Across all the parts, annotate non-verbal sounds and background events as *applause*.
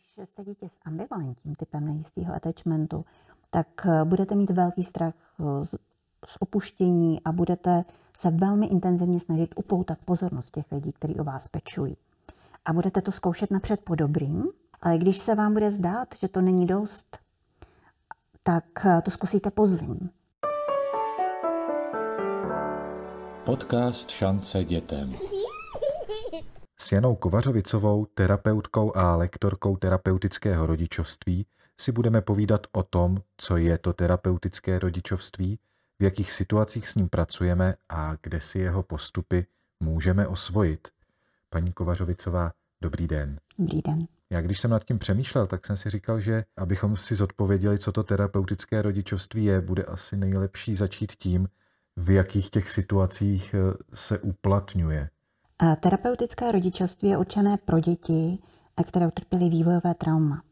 Když jste dítě s ambivalentním typem nejistého attachmentu, tak eh, budete mít velký strach eh, z opuštění a budete se velmi intenzivně snažit upoutat pozornost těch lidí, kteří o vás pečují. A budete to zkoušet napřed po dobrým, ale když se vám bude zdát, že to není dost, tak eh, to zkusíte po zlým. Podcast Šance dětem. *laughs* S Janou Kovařovicovou, terapeutkou a lektorkou terapeutického rodičovství, si budeme povídat o tom, co je to terapeutické rodičovství, v jakých situacích s ním pracujeme a kde si jeho postupy můžeme osvojit. Paní Kovařovicová, dobrý den. Dobrý den. Já když jsem nad tím přemýšlel, tak jsem si říkal, že abychom si zodpověděli, co to terapeutické rodičovství je, bude asi nejlepší začít tím, v jakých těch situacích eh, se uplatňuje. Terapeutické rodičovství je určené pro děti, které utrpěly vývojové trauma.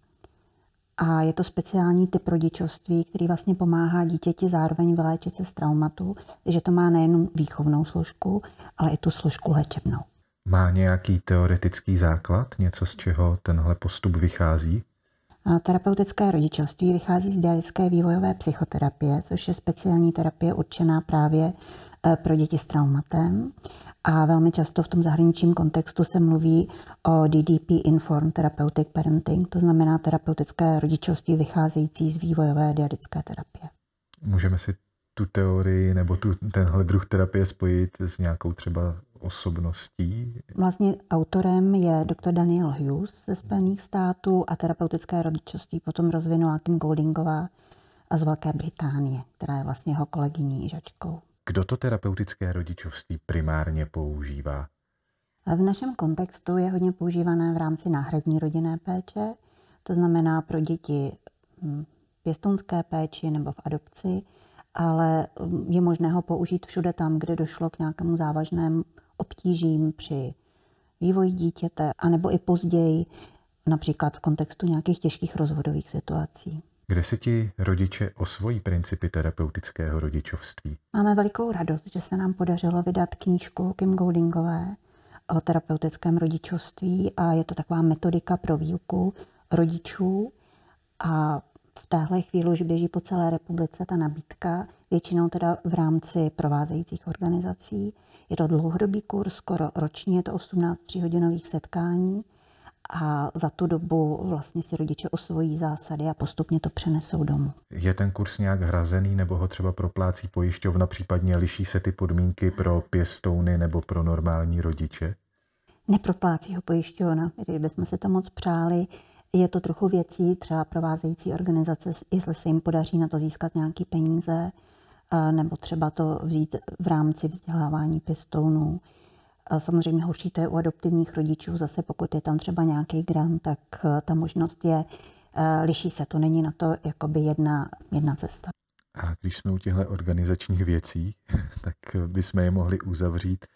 A je to speciální typ rodičovství, který vlastně pomáhá dítěti zároveň vyléčit se z traumatu, že to má nejen výchovnou složku, ale i tu složku léčebnou. Má nějaký teoretický základ, něco z čeho tenhle postup vychází? A terapeutické rodičovství vychází z dialické vývojové psychoterapie, což je speciální terapie určená právě eh, pro děti s traumatem. A velmi často v tom zahraničním kontextu se mluví o DDP Informed Therapeutic Parenting, to znamená terapeutické rodičovství vycházející z vývojové diadické terapie. Můžeme si tu teorii nebo tu, tenhle druh terapie spojit s nějakou třeba osobností? Vlastně autorem je dr. Daniel Hughes ze Spojených států a terapeutické rodičovství potom rozvinula Kim Goldingová z Velké Británie, která je vlastně jeho kolegyní žačkou. Kdo to terapeutické rodičovství primárně používá? V našem kontextu je hodně používané v rámci náhradní rodinné péče, to znamená pro děti hm, pěstounské péči nebo v adopci, ale hm, je možné ho použít všude tam, kde došlo k nějakému závažnému obtížím při vývoji dítěte, anebo i později, například v kontextu nějakých těžkých rozvodových situací. Kde se ti rodiče osvojí principy terapeutického rodičovství? Máme velikou radost, že se nám podařilo vydat knížku Kim Goldingové o terapeutickém rodičovství a je to taková metodika pro výuku rodičů a v téhle chvíli už běží po celé republice ta nabídka, většinou teda v rámci provázejících organizací. Je to dlouhodobý kurz, skoro ročně je to 18 hodinových setkání a za tu dobu vlastně si rodiče osvojí zásady a postupně to přenesou domů. Je ten kurz nějak hrazený nebo ho třeba proplácí pojišťovna, případně liší se ty podmínky pro pěstouny nebo pro normální rodiče? Neproplácí ho pojišťovna, kdybychom se to moc přáli. Je to trochu věcí třeba provázející organizace, jestli se jim podaří na to získat nějaké peníze, nebo třeba to vzít v rámci vzdělávání pěstounů. Samozřejmě horší to je u adoptivních rodičů, zase pokud je tam třeba nějaký grant, tak eh, ta možnost je, eh, liší se, to není na to jakoby jedna, jedna cesta. A když jsme u těchto organizačních věcí, *laughs* tak bychom je mohli uzavřít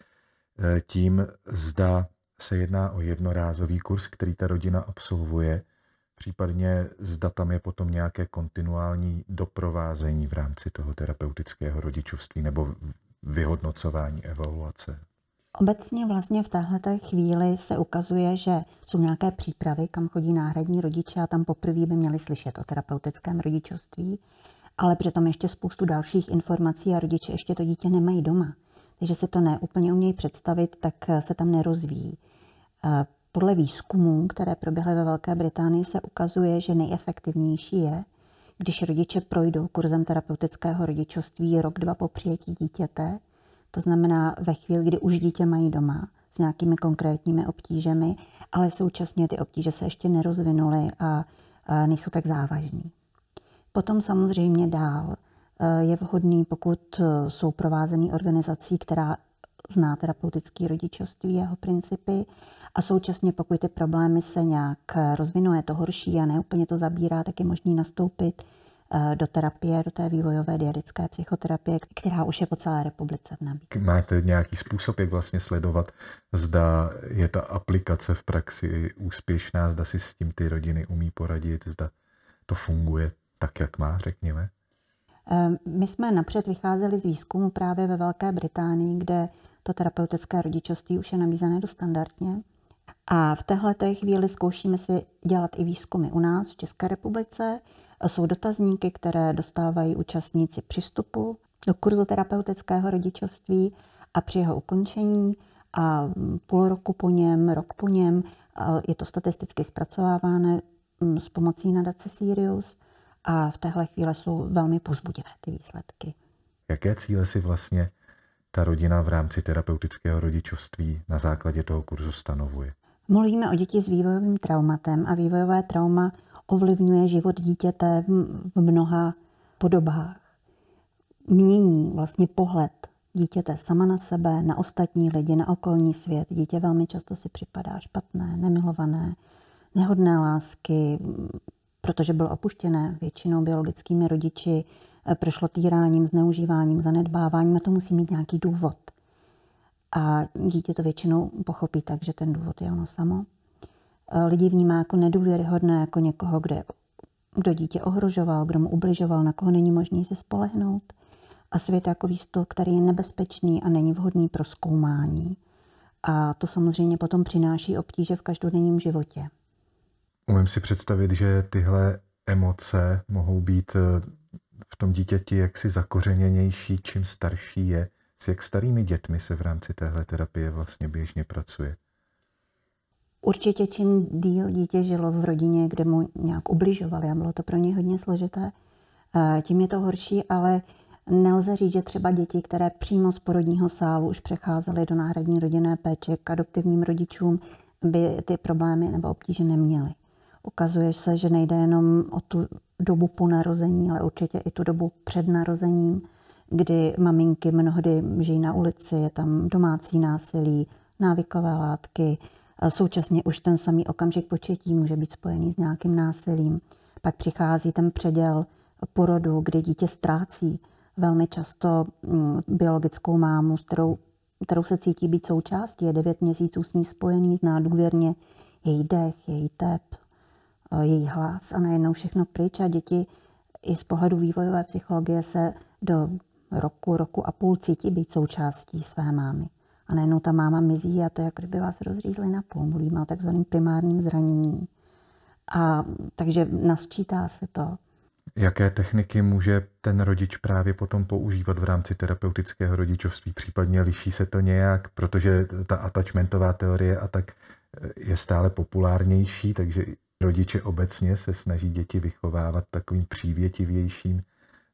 eh, tím, zda se jedná o jednorázový kurz, který ta rodina absolvuje, případně zda tam je potom nějaké kontinuální doprovázení v rámci toho terapeutického rodičovství nebo vyhodnocování evaluace. Obecně vlastně v téhle chvíli se ukazuje, že jsou nějaké přípravy, kam chodí náhradní rodiče a tam poprvé by měli slyšet o terapeutickém rodičovství, ale přitom ještě spoustu dalších informací a rodiče ještě to dítě nemají doma. Takže se to neúplně umějí představit, tak se tam nerozvíjí. Podle výzkumů, které proběhly ve Velké Británii, se ukazuje, že nejefektivnější je, když rodiče projdou kurzem terapeutického rodičovství rok, dva po přijetí dítěte, to znamená ve chvíli, kdy už dítě mají doma s nějakými konkrétními obtížemi, ale současně ty obtíže se ještě nerozvinuly a nejsou tak závažní. Potom samozřejmě dál e, je vhodný, pokud e, jsou provázený organizací, která zná terapeutický rodičovství, jeho principy a současně pokud ty problémy se nějak rozvinuje, to horší a neúplně to zabírá, tak je možný nastoupit do terapie, do té vývojové diadické psychoterapie, která už je po celé republice v nabídce. Máte nějaký způsob, jak vlastně sledovat, zda je ta aplikace v praxi úspěšná, zda si s tím ty rodiny umí poradit, zda to funguje tak, jak má, řekněme? Eh, my jsme napřed vycházeli z výzkumu právě ve Velké Británii, kde to terapeutické rodičovství už je nabízené do standardně. A v téhle chvíli zkoušíme si dělat i výzkumy u nás v České republice. Jsou dotazníky, které dostávají účastníci přístupu do kurzu terapeutického rodičovství a při jeho ukončení a půl roku po něm, rok po něm, je to statisticky zpracováváno mm, s pomocí nadace Sirius a v téhle chvíli jsou velmi pozbudivé ty výsledky. Jaké cíle si vlastně ta rodina v rámci terapeutického rodičovství na základě toho kurzu stanovuje? Mluvíme o děti s vývojovým traumatem a vývojové trauma ovlivňuje život dítěte v mnoha podobách. Mění vlastně pohled dítěte sama na sebe, na ostatní lidi, na okolní svět. Dítě velmi často si připadá špatné, nemilované, nehodné lásky, protože bylo opuštěné většinou biologickými rodiči, prošlo týráním, zneužíváním, zanedbáváním a to musí mít nějaký důvod. A dítě to většinou pochopí tak, že ten důvod je ono samo. Lidi vnímá jako nedůvěryhodné, jako někoho, kde, kdo dítě ohrožoval, kdo mu ubližoval, na koho není možné se spolehnout. A svět jako výstup, který je nebezpečný a není vhodný pro zkoumání. A to samozřejmě potom přináší obtíže v každodenním životě. Umím si představit, že tyhle emoce mohou být eh, v tom dítěti jaksi zakořeněnější, čím starší je. S jak starými dětmi se v rámci téhle terapie vlastně běžně pracuje? Určitě čím díl dítě žilo v rodině, kde mu nějak ubližovali a bylo to pro ně hodně složité, eh, tím je to horší, ale nelze říct, že třeba děti, které přímo z porodního sálu už přecházely do náhradní rodinné péče k adoptivním rodičům, by ty problémy nebo obtíže neměly. Ukazuje se, že nejde jenom o tu dobu po narození, ale určitě i tu dobu před narozením, kdy maminky mnohdy žijí na ulici, je tam domácí násilí, návykové látky, současně už ten samý okamžik početí může být spojený s nějakým násilím. Pak přichází ten předěl porodu, kdy dítě ztrácí velmi často mm, biologickou mámu, s kterou, kterou se cítí být součástí, je devět měsíců s ní spojený, zná důvěrně její dech, její tep, její hlas a najednou všechno pryč a děti i z pohledu vývojové psychologie se do roku, roku a půl cítí být součástí své mámy. Najednou ta máma mizí a to je, jako kdyby vás rozřízli na půl. Mluvíme o takzvaném primárním zranění. A takže nasčítá se to. Jaké techniky může ten rodič právě potom používat v rámci terapeutického rodičovství? Případně liší se to nějak, protože ta attachmentová teorie a tak je stále populárnější, takže rodiče obecně se snaží děti vychovávat takovým přívětivějším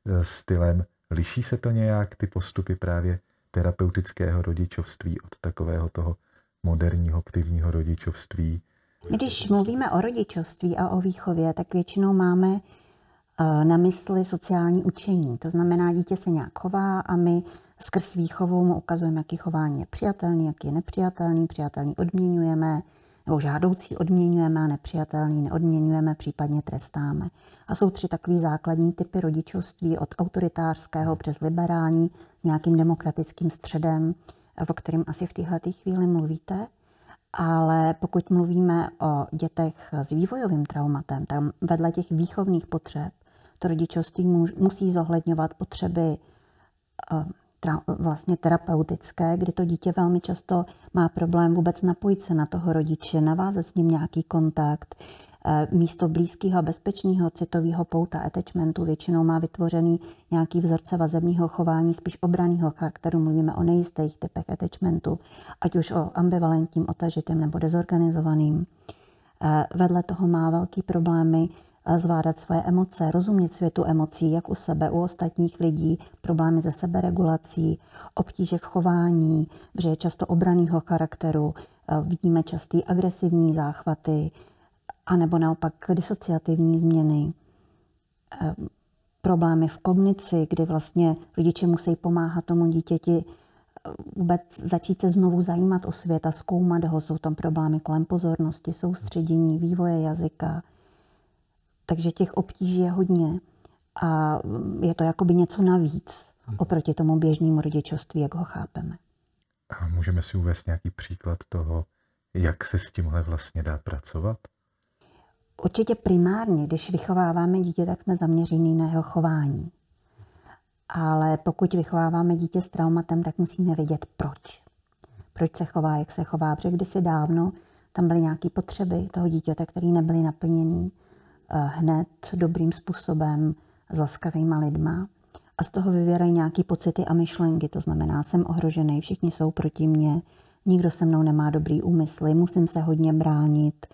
eh, stylem. Liší se to nějak, ty postupy právě terapeutického rodičovství od takového toho moderního aktivního rodičovství? Když mluvíme o rodičovství a o výchově, tak většinou máme eh, na mysli sociální učení. To znamená, dítě se nějak chová a my skrz výchovu mu ukazujeme, jaký chování je přijatelný, jaký je nepřijatelný, přijatelný odměňujeme, nebo žádoucí odměňujeme a nepřijatelný neodměňujeme, případně trestáme. A jsou tři takové základní typy rodičovství od autoritářského přes liberální s nějakým demokratickým středem, o kterém asi v téhle chvíli mluvíte. Ale pokud mluvíme o dětech s vývojovým traumatem, tam vedle těch výchovných potřeb to rodičovství musí zohledňovat potřeby eh, vlastně terapeutické, kdy to dítě velmi často má problém vůbec napojit se na toho rodiče, navázat s ním nějaký kontakt. Eh, místo blízkého bezpečného citového pouta attachmentu většinou má vytvořený nějaký vzorce vazebního chování, spíš obraného charakteru. Mluvíme o nejistých typech attachmentu, ať už o ambivalentním, otažitým nebo dezorganizovaným. Eh, vedle toho má velký problémy zvládat svoje emoce, rozumět světu emocí, jak u sebe, u ostatních lidí, problémy ze seberegulací, obtíže v chování, že je často obraného charakteru, vidíme častý agresivní záchvaty, anebo naopak disociativní změny, problémy v kognici, kdy vlastně rodiče musí pomáhat tomu dítěti vůbec začít se znovu zajímat o svět a zkoumat ho. Jsou tam problémy kolem pozornosti, soustředění, vývoje jazyka, takže těch obtíží je hodně a je to jakoby něco navíc oproti tomu běžnému rodičovství, jak ho chápeme. A můžeme si uvést nějaký příklad toho, jak se s tímhle vlastně dá pracovat? Určitě primárně, když vychováváme dítě, tak jsme zaměření na jeho chování. Ale pokud vychováváme dítě s traumatem, tak musíme vědět proč. Proč se chová, jak se chová. Protože kdysi dávno tam byly nějaké potřeby toho dítěte, které nebyly naplněny hned dobrým způsobem, s laskavýma lidma. A z toho vyvěrají nějaké pocity a myšlenky. To znamená, jsem ohrožený, všichni jsou proti mně, nikdo se mnou nemá dobrý úmysly, musím se hodně bránit.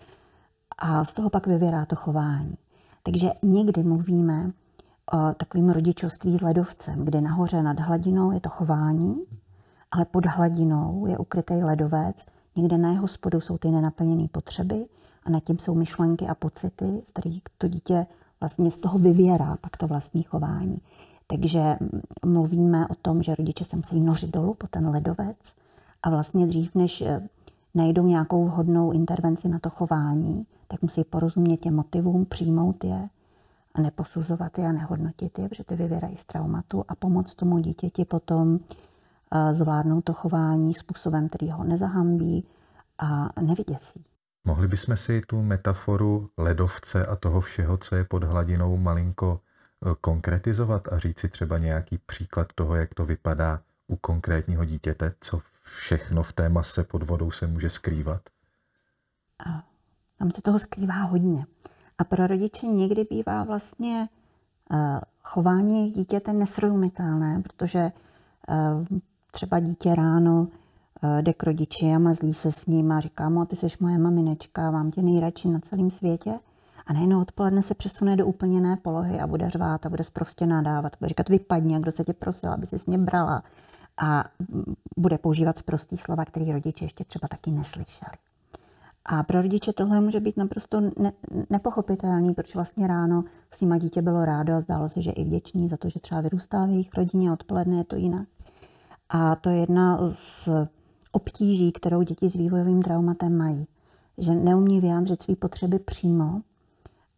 A z toho pak vyvěrá to chování. Takže někdy mluvíme o takovým rodičovství ledovcem, kdy nahoře nad hladinou je to chování, ale pod hladinou je ukrytý ledovec, někde na jeho spodu jsou ty nenaplněné potřeby a nad tím jsou myšlenky a pocity, z kterých to dítě vlastně z toho vyvěrá pak to vlastní chování. Takže mluvíme o tom, že rodiče se musí nořit dolů po ten ledovec a vlastně dřív, než eh, najdou nějakou vhodnou intervenci na to chování, tak musí porozumět těm motivům, přijmout je a neposuzovat je a nehodnotit je, protože ty vyvěrají z traumatu a pomoct tomu dítěti potom eh, zvládnout to chování způsobem, který ho nezahambí a nevyděsí. Mohli bychom si tu metaforu ledovce a toho všeho, co je pod hladinou, malinko eh, konkretizovat a říct si třeba nějaký příklad toho, jak to vypadá u konkrétního dítěte, co všechno v té mase pod vodou se může skrývat? Tam se toho skrývá hodně. A pro rodiče někdy bývá vlastně uh, chování dítěte nesrozumitelné, protože uh, třeba dítě ráno jde k rodiči a mazlí se s ním a říká mu, ty jsi moje maminečka, vám tě nejradši na celém světě. A najednou odpoledne se přesune do úplně jiné polohy a bude řvát a bude prostě nadávat. Bude říkat, vypadni, kdo se tě prosil, aby si s ně brala. A bude používat prostý slova, které rodiče ještě třeba taky neslyšeli. A pro rodiče tohle může být naprosto ne, nepochopitelný, proč vlastně ráno s nima dítě bylo rádo a zdálo se, že i vděčný za to, že třeba vyrůstá v jejich rodině a odpoledne je to jinak. A to je jedna z obtíží, kterou děti s vývojovým traumatem mají. Že neumí vyjádřit své potřeby přímo,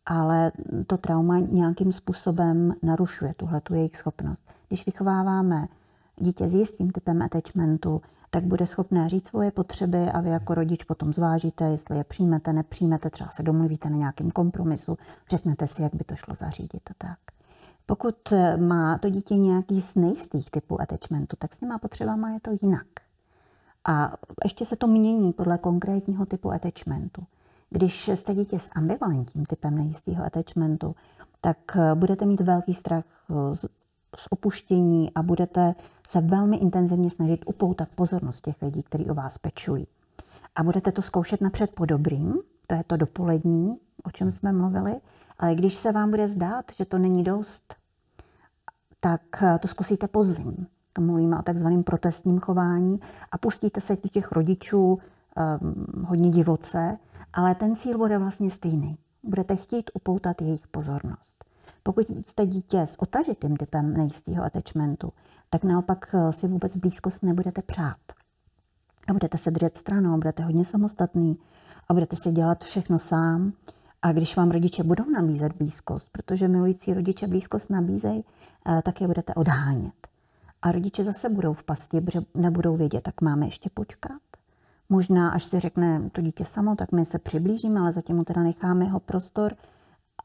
ale to trauma nějakým způsobem narušuje tuhle tu jejich schopnost. Když vychováváme dítě s jistým typem attachmentu, tak bude schopné říct svoje potřeby a vy jako rodič potom zvážíte, jestli je přijmete, nepřijmete, třeba se domluvíte na nějakém kompromisu, řeknete si, jak by to šlo zařídit a tak. Pokud má to dítě nějaký z nejistých typů attachmentu, tak s těma potřebama je to jinak. A ještě se to mění podle konkrétního typu attachmentu. Když jste dítě s ambivalentním typem nejistého attachmentu, tak budete mít velký strach z opuštění a budete se velmi intenzivně snažit upoutat pozornost těch lidí, kteří o vás pečují. A budete to zkoušet napřed po dobrým, to je to dopolední, o čem jsme mluvili, ale když se vám bude zdát, že to není dost, tak to zkusíte po zlým. Mluvíme o takzvaném protestním chování a pustíte se do těch rodičů um, hodně divoce, ale ten cíl bude vlastně stejný. Budete chtít upoutat jejich pozornost. Pokud jste dítě s otažitým typem nejistého attachmentu, tak naopak eh, si vůbec blízkost nebudete přát. A budete se držet stranou, budete hodně samostatný a budete si dělat všechno sám. A když vám rodiče budou nabízet blízkost, protože milující rodiče blízkost nabízejí, eh, tak je budete odhánět. A rodiče zase budou v pasti, protože nebudou vědět, tak máme ještě počkat. Možná, až si řekne to dítě samo, tak my se přiblížíme, ale zatím mu teda necháme jeho prostor,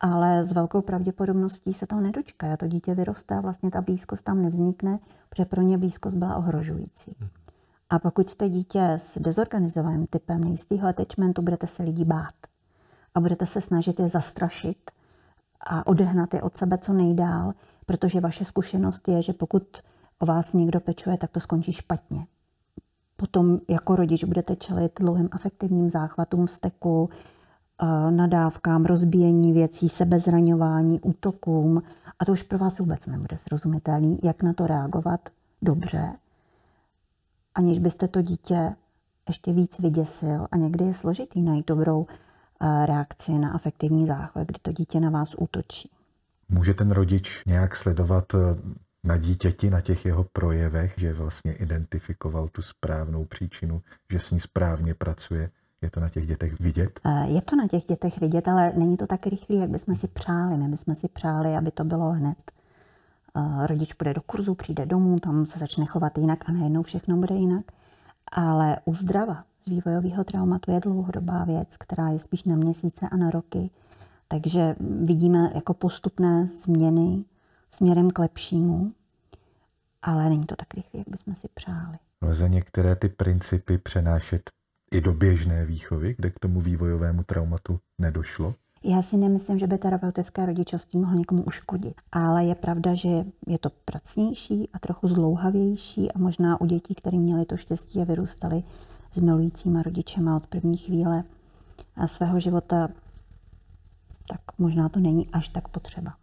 ale s velkou pravděpodobností se toho nedočká. A to dítě vyroste a vlastně ta blízkost tam nevznikne, protože pro ně blízkost byla ohrožující. A pokud jste dítě s dezorganizovaným typem nejistého attachmentu, budete se lidí bát. A budete se snažit je zastrašit a odehnat je od sebe co nejdál, protože vaše zkušenost je, že pokud o vás někdo pečuje, tak to skončí špatně. Potom jako rodič budete čelit dlouhým afektivním záchvatům vzteku, nadávkám, rozbíjení věcí, sebezraňování, útokům a to už pro vás vůbec nebude srozumitelný, jak na to reagovat dobře, aniž byste to dítě ještě víc vyděsil a někdy je složitý najít dobrou reakci na afektivní záchvat, kdy to dítě na vás útočí. Může ten rodič nějak sledovat e, na dítěti, na těch jeho projevech, že vlastně identifikoval tu správnou příčinu, že s ní správně pracuje, je to na těch dětech vidět? Eh, je to na těch dětech vidět, ale není to tak rychlé, jak bychom si přáli. My bychom si přáli, aby to bylo hned. Eh, rodič půjde do kurzu, přijde domů, tam se začne chovat jinak a najednou všechno bude jinak. Ale uzdrava z vývojového traumatu je dlouhodobá věc, která je spíš na měsíce a na roky. Takže vidíme jako postupné změny směrem k lepšímu, ale není to tak rychlé, jak bychom si přáli. Lze některé ty principy přenášet i do běžné výchovy, kde k tomu vývojovému traumatu nedošlo? Já si nemyslím, že by terapeutické rodičovství mohlo někomu uškodit, ale je pravda, že je to pracnější a trochu zlouhavější a možná u dětí, které měly to štěstí a vyrůstaly s milujícíma rodičema od první chvíle svého života, tak možná to není až tak potřeba.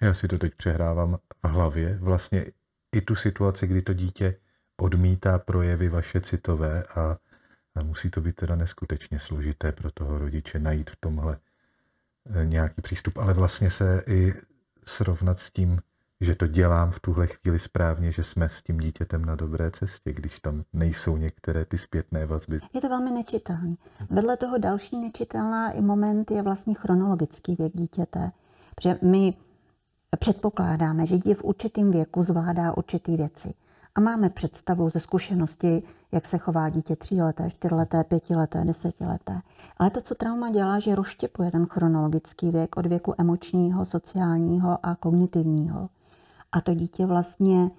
Já si to teď přehrávám v hlavě. Vlastně i tu situaci, kdy to dítě odmítá projevy vaše citové a, a musí to být teda neskutečně složité pro toho rodiče najít v tomhle eh, nějaký přístup, ale vlastně se i srovnat s tím, že to dělám v tuhle chvíli správně, že jsme s tím dítětem na dobré cestě, když tam nejsou některé ty zpětné vazby. Je to velmi nečitelné. Vedle toho další nečitelná i moment je vlastně chronologický věk dítěte. Protože my předpokládáme, že dítě v určitém věku zvládá určité věci. A máme představu ze zkušenosti, jak se chová dítě tříleté, čtyřleté, pětileté, desetileté. Ale to, co trauma dělá, že rozštěpuje ten chronologický věk od věku emočního, sociálního a kognitivního. A to dítě vlastně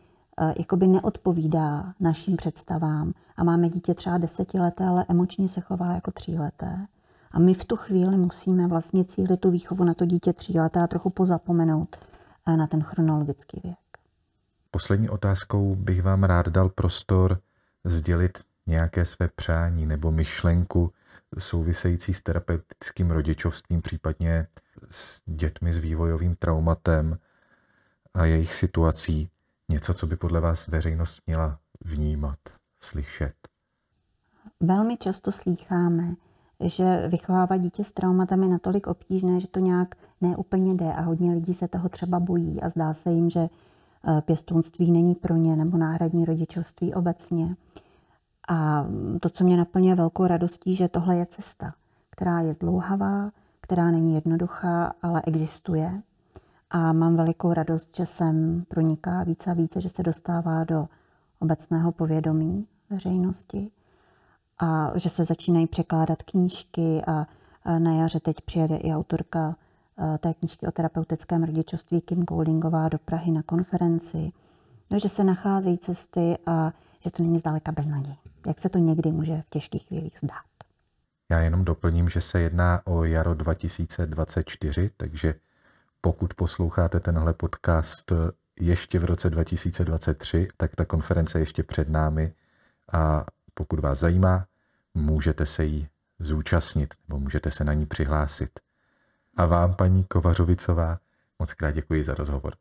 eh, jakoby neodpovídá našim představám. A máme dítě třeba desetileté, ale emočně se chová jako tříleté. A my v tu chvíli musíme vlastně cílit tu výchovu na to dítě tříleté a trochu pozapomenout na ten chronologický věk. Poslední otázkou bych vám rád dal prostor sdělit nějaké své přání nebo myšlenku související s terapeutickým rodičovstvím, případně s dětmi s vývojovým traumatem a jejich situací. Něco, co by podle vás veřejnost měla vnímat, slyšet. Velmi často slýcháme, že vychovávat dítě s traumatem je natolik obtížné, že to nějak neúplně jde a hodně lidí se toho třeba bojí a zdá se jim, že Eh, pěstounství není pro ně nebo náhradní rodičovství obecně. A to, co mě naplňuje velkou radostí, že tohle je cesta, která je zdlouhavá, která není jednoduchá, ale existuje. A mám velikou radost, že sem proniká více a více, že se dostává do obecného povědomí veřejnosti a že se začínají překládat knížky a na jaře teď přijede i autorka té knížky o terapeutickém rodičovství Kim Goldingová do Prahy na konferenci, no, že se nacházejí cesty a že to není zdaleka bez naději. Jak se to někdy může v těžkých chvílích zdát. Já jenom doplním, že se jedná o jaro 2024, takže pokud posloucháte tenhle podcast ještě v roce 2023, tak ta konference je ještě před námi a pokud vás zajímá, můžete se jí zúčastnit nebo můžete se na ní přihlásit. A vám, paní Kovařovicová, moc krát děkuji za rozhovor.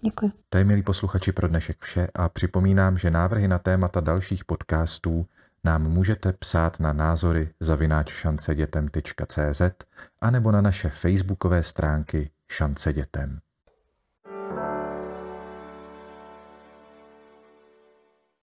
Děkuji. To je, milí posluchači, pro dnešek vše a připomínám, že návrhy na témata dalších podcastů nám můžete psát na názory zavináč šancedětem.cz a nebo na naše facebookové stránky Šance dětem.